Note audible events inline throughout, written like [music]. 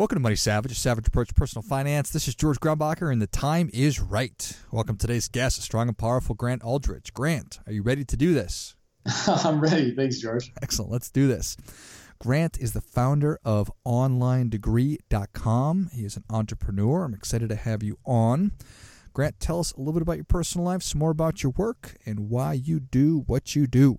Welcome to Money Savage, a savage approach to personal finance. This is George Grumbacher, and the time is right. Welcome to today's guest, a strong and powerful Grant Aldrich. Grant, are you ready to do this? [laughs] I'm ready. Thanks, George. Excellent. Let's do this. Grant is the founder of OnlineDegree.com. He is an entrepreneur. I'm excited to have you on. Grant, tell us a little bit about your personal life, some more about your work, and why you do what you do.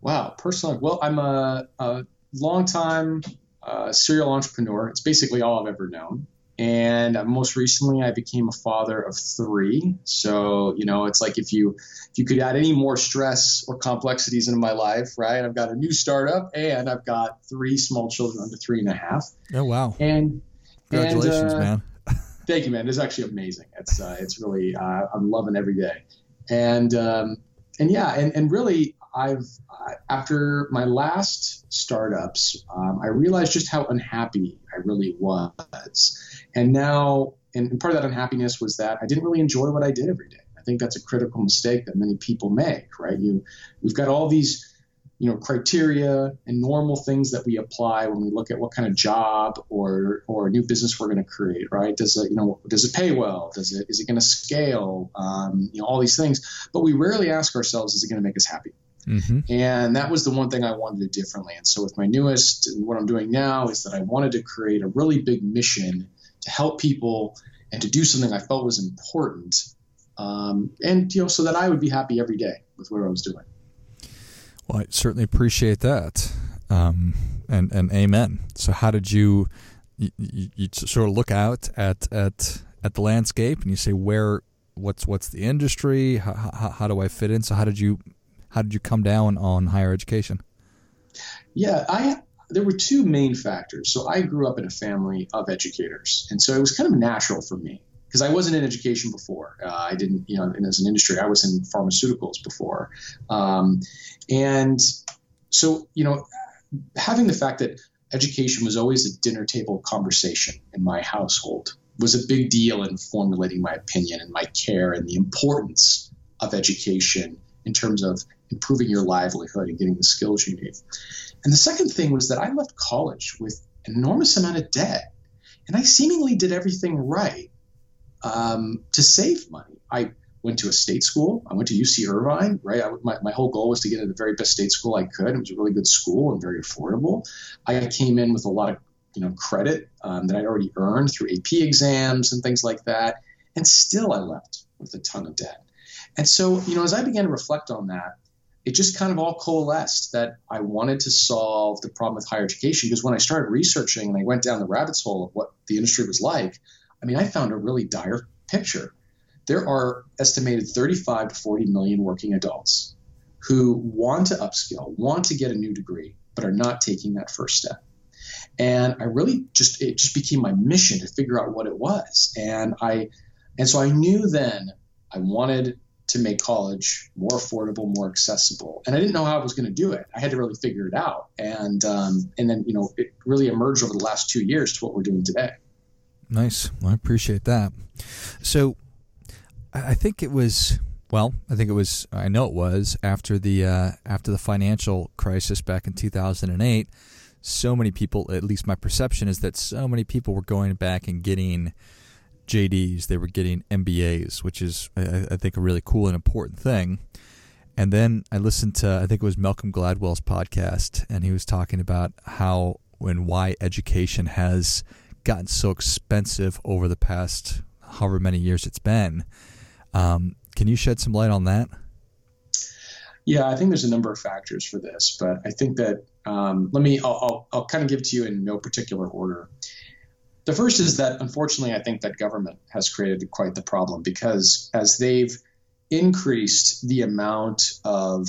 Wow, personal. Well, I'm a, a long-time uh, serial entrepreneur. It's basically all I've ever known. And most recently, I became a father of three. So you know, it's like if you if you could add any more stress or complexities into my life, right? I've got a new startup and I've got three small children under three and a half. Oh wow! And congratulations, and, uh, man. [laughs] thank you, man. It's actually amazing. It's uh, it's really uh, I'm loving every day. And um, and yeah, and and really, I've after my last startups, um, I realized just how unhappy I really was, and now, and part of that unhappiness was that I didn't really enjoy what I did every day. I think that's a critical mistake that many people make, right? You, we've got all these, you know, criteria and normal things that we apply when we look at what kind of job or or new business we're going to create, right? Does it, you know, does it pay well? Does it is it going to scale? Um, you know, all these things, but we rarely ask ourselves, is it going to make us happy? Mm-hmm. And that was the one thing I wanted to do differently. And so with my newest and what I'm doing now is that I wanted to create a really big mission to help people and to do something I felt was important. Um, and you know, so that I would be happy every day with what I was doing. Well, I certainly appreciate that, um, and and amen. So, how did you, you, you sort of look out at at at the landscape and you say where what's what's the industry? How, how, how do I fit in? So, how did you how did you come down on higher education? Yeah, I there were two main factors. So I grew up in a family of educators, and so it was kind of natural for me because I wasn't in education before. Uh, I didn't, you know, as an industry, I was in pharmaceuticals before, um, and so you know, having the fact that education was always a dinner table conversation in my household was a big deal in formulating my opinion and my care and the importance of education in terms of improving your livelihood and getting the skills you need. And the second thing was that I left college with an enormous amount of debt, and I seemingly did everything right um, to save money. I went to a state school. I went to UC Irvine, right? I, my, my whole goal was to get into the very best state school I could. It was a really good school and very affordable. I came in with a lot of you know credit um, that I'd already earned through AP exams and things like that, and still I left with a ton of debt. And so, you know, as I began to reflect on that, it just kind of all coalesced that I wanted to solve the problem with higher education because when I started researching and I went down the rabbit's hole of what the industry was like, I mean, I found a really dire picture. There are estimated 35 to 40 million working adults who want to upskill, want to get a new degree, but are not taking that first step. And I really just it just became my mission to figure out what it was. And I and so I knew then I wanted to make college more affordable, more accessible. And I didn't know how I was going to do it. I had to really figure it out. And um, and then you know it really emerged over the last two years to what we're doing today. Nice. Well, I appreciate that. So I think it was well, I think it was I know it was after the uh, after the financial crisis back in 2008. So many people, at least my perception is that so many people were going back and getting JDs, they were getting MBAs, which is, I, I, think, a really cool and important thing. And then I listened to, I think it was Malcolm Gladwell's podcast, and he was talking about how and why education has gotten so expensive over the past however many years it's been. Um, can you shed some light on that? Yeah, I think there's a number of factors for this, but I think that um, let me I'll, I'll, I'll kind of give to you in no particular order. The first is that unfortunately, I think that government has created quite the problem because as they've increased the amount of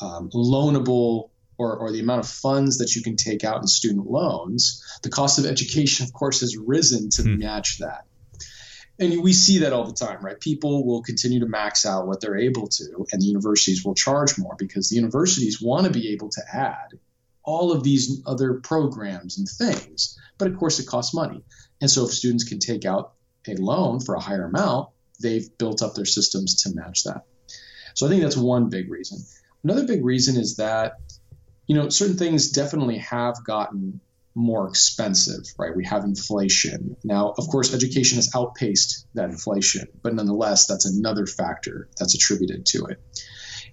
um, loanable or, or the amount of funds that you can take out in student loans, the cost of education, of course, has risen to hmm. match that. And we see that all the time, right? People will continue to max out what they're able to, and the universities will charge more because the universities want to be able to add all of these other programs and things. But of course, it costs money. And so if students can take out a loan for a higher amount, they've built up their systems to match that. So I think that's one big reason. Another big reason is that, you know, certain things definitely have gotten more expensive, right? We have inflation. Now, of course, education has outpaced that inflation, but nonetheless, that's another factor that's attributed to it.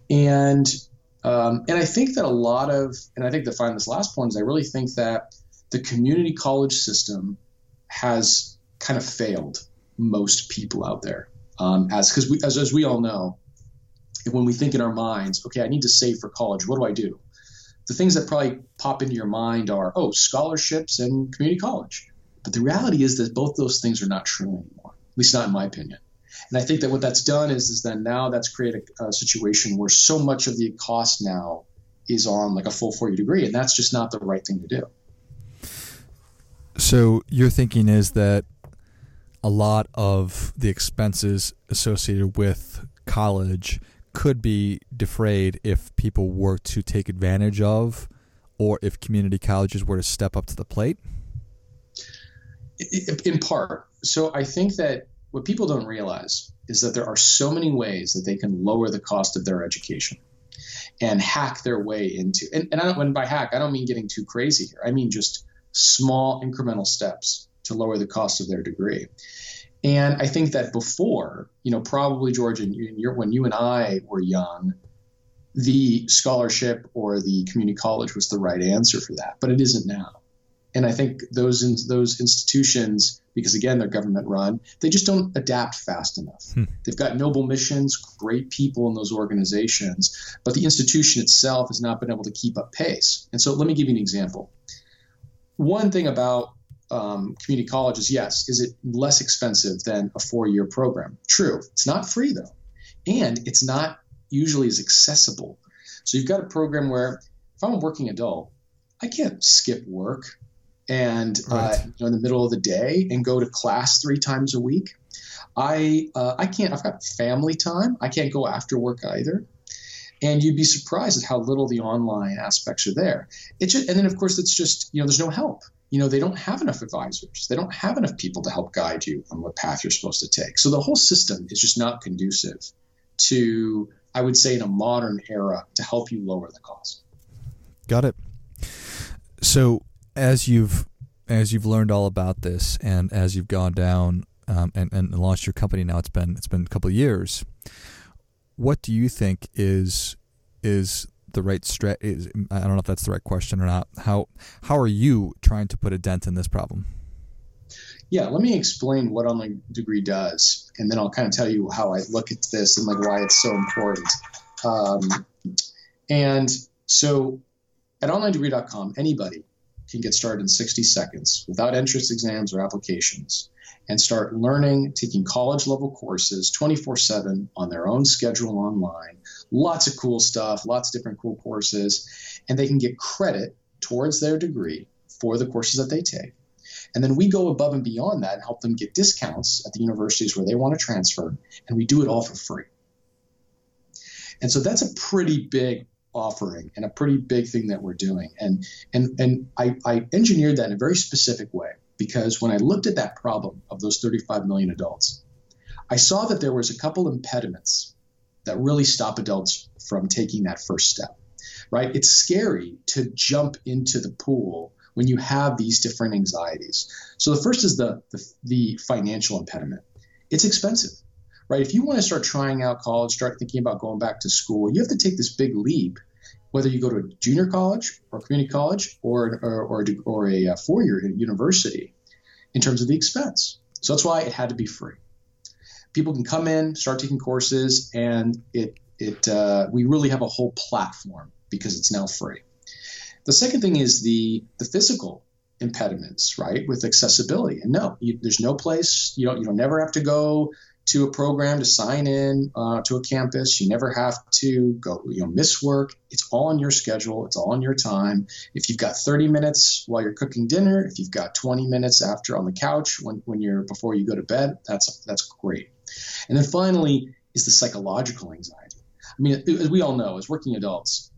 And um, and I think that a lot of, and I think to find this last point is I really think that the community college system has kind of failed most people out there. Um, as because we as, as we all know, when we think in our minds, okay, I need to save for college. What do I do? The things that probably pop into your mind are, oh, scholarships and community college. But the reality is that both those things are not true anymore, at least not in my opinion. And I think that what that's done is, is then now that's created a, a situation where so much of the cost now is on like a full four year degree, and that's just not the right thing to do. So your thinking is that a lot of the expenses associated with college could be defrayed if people were to take advantage of or if community colleges were to step up to the plate? In part. So I think that what people don't realize is that there are so many ways that they can lower the cost of their education and hack their way into and, and I don't when by hack I don't mean getting too crazy here. I mean just small incremental steps to lower the cost of their degree. And I think that before, you know, probably George, and you, when you and I were young, the scholarship or the community college was the right answer for that, but it isn't now. And I think those in, those institutions, because again they're government run, they just don't adapt fast enough. Hmm. They've got noble missions, great people in those organizations, but the institution itself has not been able to keep up pace. And so let me give you an example. One thing about um, community colleges, yes, is it less expensive than a four-year program? True. It's not free though, and it's not usually as accessible. So you've got a program where if I'm a working adult, I can't skip work and uh, right. uh, you know, in the middle of the day and go to class three times a week. I uh, I can't. I've got family time. I can't go after work either. And you'd be surprised at how little the online aspects are there. It's just, and then of course it's just you know there's no help. You know they don't have enough advisors. They don't have enough people to help guide you on what path you're supposed to take. So the whole system is just not conducive to I would say in a modern era to help you lower the cost. Got it. So as you've as you've learned all about this and as you've gone down um, and, and launched your company now it's been it's been a couple of years what do you think is is the right strat is I don't know if that's the right question or not how how are you trying to put a dent in this problem? Yeah let me explain what online degree does and then I'll kind of tell you how I look at this and like why it's so important. Um, and so at onlinedegree.com anybody can get started in 60 seconds without entrance exams or applications and start learning, taking college level courses 24 7 on their own schedule online. Lots of cool stuff, lots of different cool courses, and they can get credit towards their degree for the courses that they take. And then we go above and beyond that and help them get discounts at the universities where they want to transfer, and we do it all for free. And so that's a pretty big offering and a pretty big thing that we're doing. And and and I, I engineered that in a very specific way because when I looked at that problem of those 35 million adults, I saw that there was a couple impediments that really stop adults from taking that first step. Right? It's scary to jump into the pool when you have these different anxieties. So the first is the, the, the financial impediment. It's expensive right? If you want to start trying out college, start thinking about going back to school, you have to take this big leap, whether you go to a junior college or community college or, or, or, or a, a four year university in terms of the expense. So that's why it had to be free. People can come in, start taking courses, and it It uh, we really have a whole platform because it's now free. The second thing is the the physical impediments, right, with accessibility. And no, you, there's no place you don't you don't never have to go to a program to sign in uh, to a campus. You never have to go, you know, miss work. It's all on your schedule. It's all on your time. If you've got 30 minutes while you're cooking dinner, if you've got 20 minutes after on the couch when, when you're before you go to bed, that's that's great. And then finally is the psychological anxiety. I mean, as we all know, as working adults,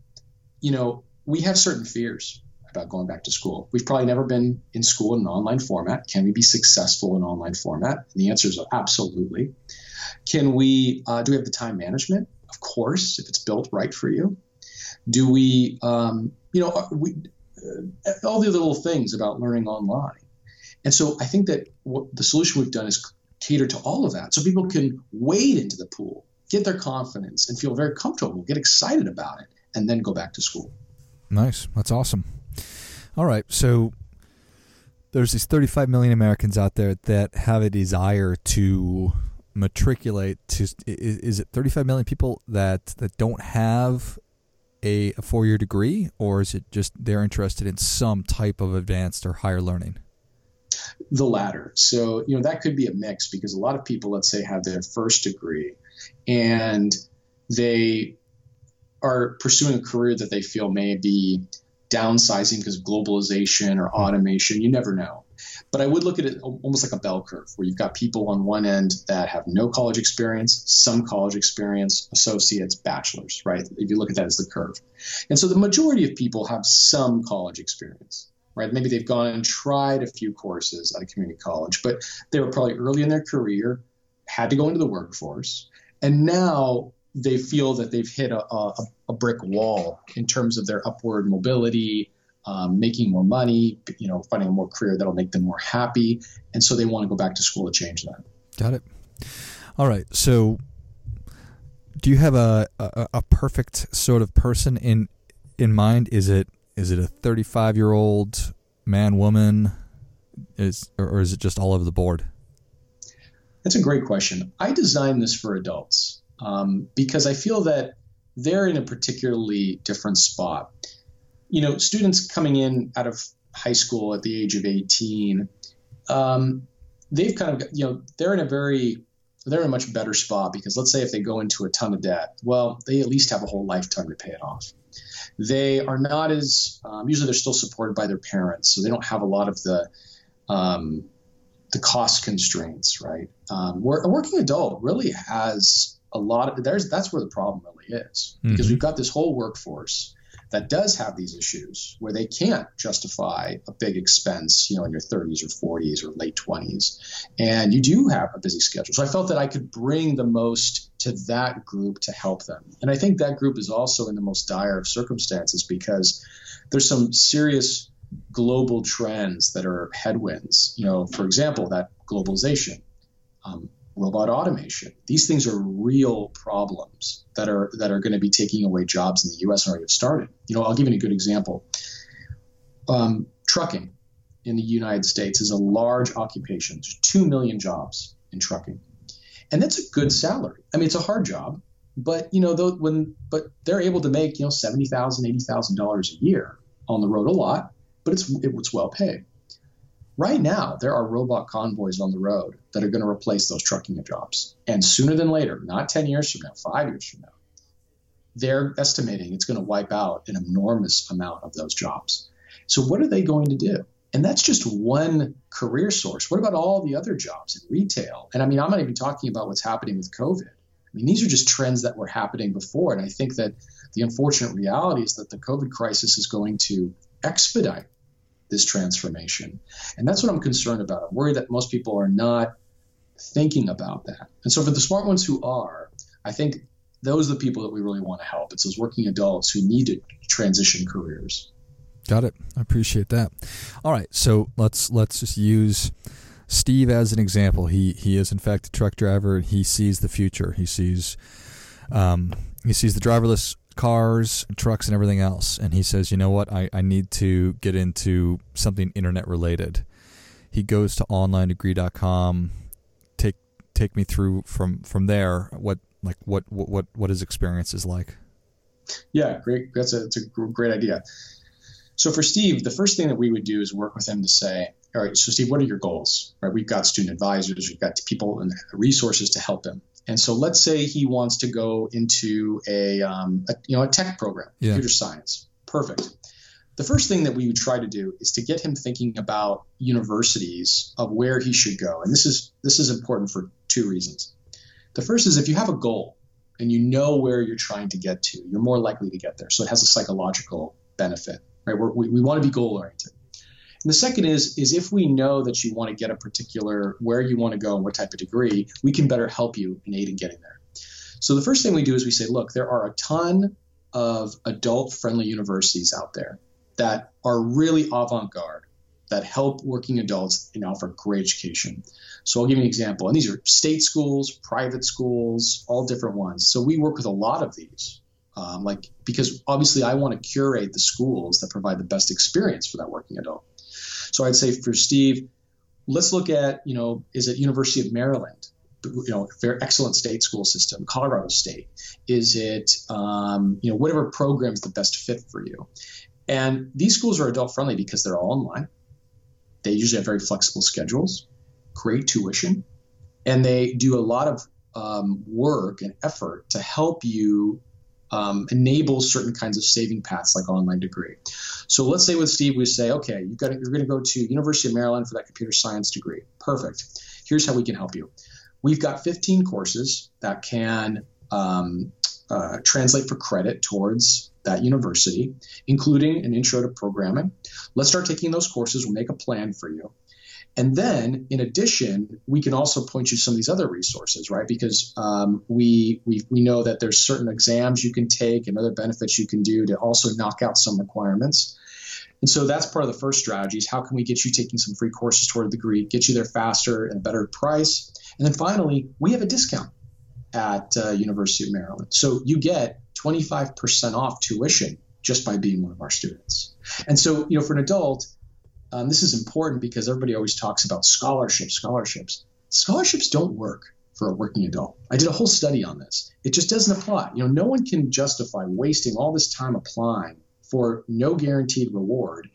you know, we have certain fears about going back to school. We've probably never been in school in an online format. Can we be successful in online format? And the answer is absolutely. Can we? Uh, do we have the time management? Of course, if it's built right for you. Do we? Um, you know, uh, we uh, all the little things about learning online. And so I think that what the solution we've done is cater to all of that, so people can wade into the pool, get their confidence, and feel very comfortable, get excited about it, and then go back to school. Nice. That's awesome. All right. So there's these 35 million Americans out there that have a desire to matriculate to is, it 35 million people that that don't have a, a four-year degree or is it just they're interested in some type of advanced or higher learning the latter so you know that could be a mix because a lot of people let's say have their first degree and they are pursuing a career that they feel may be downsizing because of globalization or hmm. automation. You never know. But I would look at it almost like a bell curve where you've got people on one end that have no college experience, some college experience, associates, bachelors, right? If you look at that as the curve. And so the majority of people have some college experience, right? Maybe they've gone and tried a few courses at a community college, but they were probably early in their career, had to go into the workforce. And now they feel that they've hit a, a, a brick wall in terms of their upward mobility, um, making more money, you know, finding a more career that'll make them more happy, and so they want to go back to school to change that. Got it. All right. So, do you have a, a, a perfect sort of person in in mind? Is it is it a 35 year old man, woman, is or, or is it just all over the board? That's a great question. I designed this for adults um, because I feel that they're in a particularly different spot. You know, students coming in out of high school at the age of 18, um, they've kind of, you know, they're in a very, they're in a much better spot because let's say if they go into a ton of debt, well, they at least have a whole lifetime to pay it off. They are not as, um, usually they're still supported by their parents, so they don't have a lot of the, um, the cost constraints, right? Um, where a working adult really has a lot of there's that's where the problem really is because mm-hmm. we've got this whole workforce that does have these issues where they can't justify a big expense, you know, in your 30s or 40s or late 20s, and you do have a busy schedule. So I felt that I could bring the most to that group to help them, and I think that group is also in the most dire of circumstances because there's some serious global trends that are headwinds. You know, for example, that globalization. Um, robot automation. These things are real problems that are that are going to be taking away jobs in the U.S. and already have started. You know, I'll give you a good example. Um, trucking in the United States is a large occupation. There's two million jobs in trucking, and that's a good salary. I mean, it's a hard job, but you know, when but they're able to make you know seventy thousand, eighty thousand dollars a year on the road a lot, but it's it's well paid. Right now, there are robot convoys on the road that are going to replace those trucking jobs. And sooner than later, not 10 years from now, five years from now, they're estimating it's going to wipe out an enormous amount of those jobs. So, what are they going to do? And that's just one career source. What about all the other jobs in retail? And I mean, I'm not even talking about what's happening with COVID. I mean, these are just trends that were happening before. And I think that the unfortunate reality is that the COVID crisis is going to expedite this transformation. And that's what I'm concerned about. I'm worried that most people are not thinking about that. And so for the smart ones who are, I think those are the people that we really want to help. It's those working adults who need to transition careers. Got it. I appreciate that. All right, so let's let's just use Steve as an example. He he is in fact a truck driver. And he sees the future. He sees um, he sees the driverless cars, trucks, and everything else. And he says, you know what? I, I need to get into something internet related. He goes to onlinedegree.com. Take take me through from from there. What like what what what his experience is like. Yeah, great. That's a that's a great idea. So for Steve, the first thing that we would do is work with him to say, all right, so Steve, what are your goals? Right, we've got student advisors, we've got people and resources to help him. And so let's say he wants to go into a, um, a you know a tech program, yeah. computer science. Perfect. The first thing that we would try to do is to get him thinking about universities of where he should go. And this is this is important for two reasons. The first is if you have a goal and you know where you're trying to get to, you're more likely to get there. So it has a psychological benefit, right? We're, we we want to be goal oriented. And the second is is if we know that you want to get a particular where you want to go and what type of degree, we can better help you and aid in getting there. So the first thing we do is we say, look, there are a ton of adult friendly universities out there that are really avant-garde that help working adults and offer great education. So I'll give you an example. And these are state schools, private schools, all different ones. So we work with a lot of these. Um, like because obviously I want to curate the schools that provide the best experience for that working adult. So I'd say for Steve, let's look at, you know, is it University of Maryland? You know, very excellent state school system, Colorado State. Is it, um, you know, whatever program is the best fit for you? And these schools are adult friendly because they're all online. They usually have very flexible schedules, great tuition, and they do a lot of um, work and effort to help you um, enable certain kinds of saving paths like online degree. So let's say with Steve, we say, okay, you got you're going to go to University of Maryland for that computer science degree. Perfect. Here's how we can help you. We've got 15 courses that can um, uh, translate for credit towards that university, including an intro to programming. Let's start taking those courses. We'll make a plan for you. And then, in addition, we can also point you to some of these other resources, right? Because um, we, we we know that there's certain exams you can take and other benefits you can do to also knock out some requirements. And so that's part of the first strategy is how can we get you taking some free courses toward a degree, get you there faster and a better price. And then finally, we have a discount at uh, University of Maryland. So you get 25% off tuition just by being one of our students. And so, you know, for an adult, um, this is important because everybody always talks about scholarships, scholarships. Scholarships don't work for a working adult. I did a whole study on this. It just doesn't apply. You know, no one can justify wasting all this time applying for no guaranteed reward.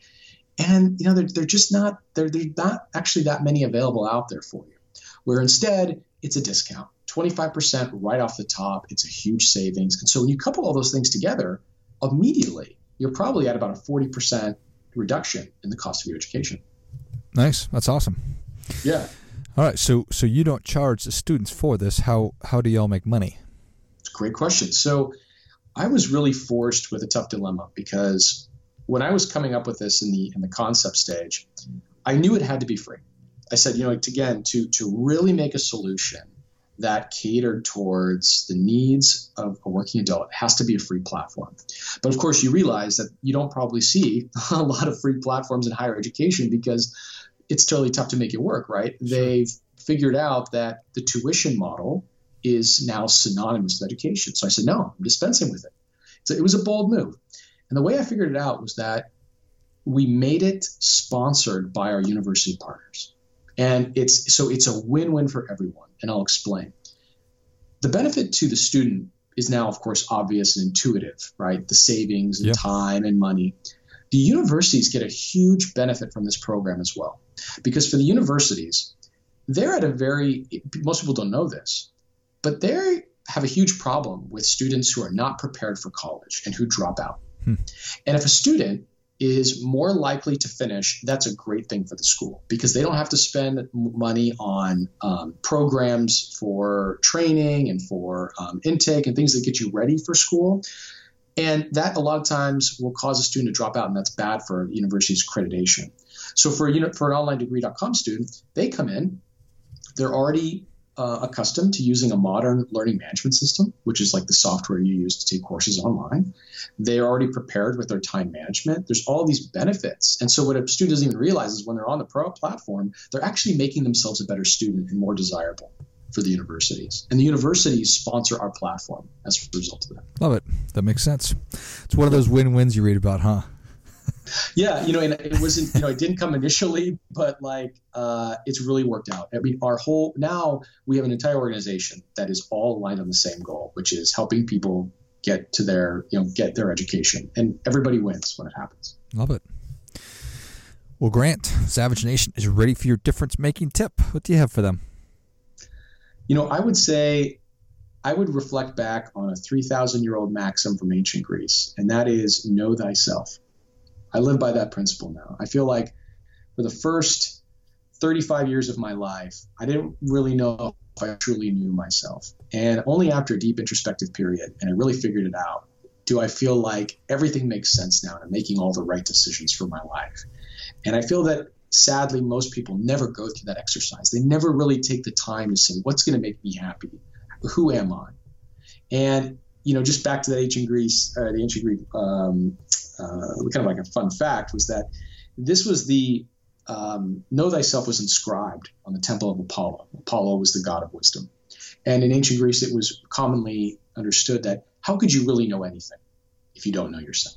And you know, they're, they're just not they're, they're not actually that many available out there for you. Where instead it's a discount, 25% right off the top. It's a huge savings. And so when you couple all those things together, immediately you're probably at about a 40% reduction in the cost of your education. Nice. That's awesome. Yeah. All right. So so you don't charge the students for this. How how do y'all make money? It's a great question. So I was really forced with a tough dilemma because when I was coming up with this in the in the concept stage, I knew it had to be free. I said, you know, again, to to really make a solution that catered towards the needs of a working adult it has to be a free platform. But of course, you realize that you don't probably see [laughs] a lot of free platforms in higher education because it's totally tough to make it work, right? Sure. They've figured out that the tuition model is now synonymous with education. So I said, no, I'm dispensing with it. So it was a bold move. And the way I figured it out was that we made it sponsored by our university partners. And it's so it's a win-win for everyone, and I'll explain. The benefit to the student is now, of course, obvious and intuitive, right? The savings and time and money. The universities get a huge benefit from this program as well. Because for the universities, they're at a very, most people don't know this, but they have a huge problem with students who are not prepared for college and who drop out. Hmm. And if a student is more likely to finish, that's a great thing for the school because they don't have to spend money on um, programs for training and for um, intake and things that get you ready for school. And that a lot of times will cause a student to drop out, and that's bad for a university's accreditation. So for a, for an online degree.com student, they come in, they're already uh, accustomed to using a modern learning management system, which is like the software you use to take courses online. They're already prepared with their time management. There's all these benefits. And so, what a student doesn't even realize is when they're on the pro platform, they're actually making themselves a better student and more desirable for the universities. And the universities sponsor our platform as a result of that. Love it. That makes sense. It's one of those win wins you read about, huh? Yeah, you know, and it wasn't, you know, it didn't come initially, but like uh, it's really worked out. I mean, our whole now we have an entire organization that is all aligned on the same goal, which is helping people get to their, you know, get their education, and everybody wins when it happens. Love it. Well, Grant, Savage Nation is ready for your difference making tip. What do you have for them? You know, I would say I would reflect back on a 3,000 year old maxim from ancient Greece, and that is know thyself. I live by that principle now. I feel like for the first 35 years of my life, I didn't really know if I truly knew myself. And only after a deep introspective period, and I really figured it out, do I feel like everything makes sense now and I'm making all the right decisions for my life. And I feel that sadly, most people never go through that exercise. They never really take the time to say, what's going to make me happy? Who am I? And, you know, just back to that ancient Greece, uh, the ancient Greek um, uh, kind of like a fun fact was that this was the um, know thyself was inscribed on the temple of Apollo. Apollo was the god of wisdom. And in ancient Greece, it was commonly understood that how could you really know anything if you don't know yourself?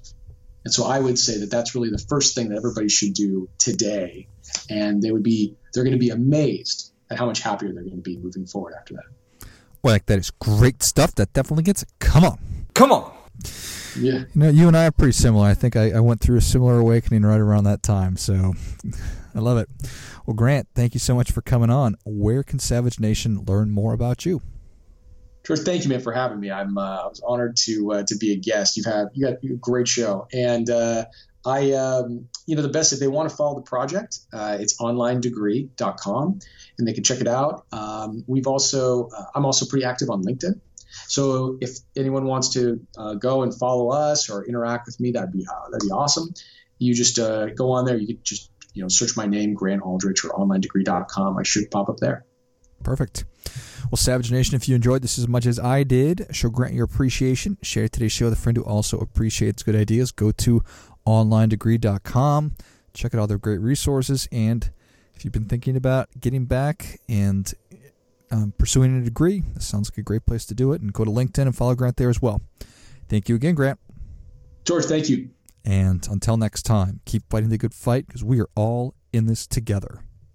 And so I would say that that's really the first thing that everybody should do today. And they would be, they're going to be amazed at how much happier they're going to be moving forward after that. Well, like that is great stuff. That definitely gets it. Come on. Come on. Yeah. You know, you and I are pretty similar. I think I, I went through a similar awakening right around that time. So [laughs] I love it. Well, Grant, thank you so much for coming on. Where can Savage Nation learn more about you? Sure. Thank you, man, for having me. I'm uh, I was honored to uh, to be a guest. You've had you got a great show, and uh, I um, you know the best if they want to follow the project, uh, it's onlinedegree.com, and they can check it out. Um, we've also uh, I'm also pretty active on LinkedIn. So if anyone wants to uh, go and follow us or interact with me, that'd be uh, that'd be awesome. You just uh, go on there. You could just you know search my name, Grant Aldrich, or OnlineDegree.com. I should pop up there. Perfect. Well, Savage Nation, if you enjoyed this as much as I did, show Grant your appreciation. Share today's show with a friend who also appreciates good ideas. Go to onlinedegree.com. Check out all their great resources. And if you've been thinking about getting back and um, pursuing a degree, this sounds like a great place to do it. And go to LinkedIn and follow Grant there as well. Thank you again, Grant. George, thank you. And until next time, keep fighting the good fight because we are all in this together.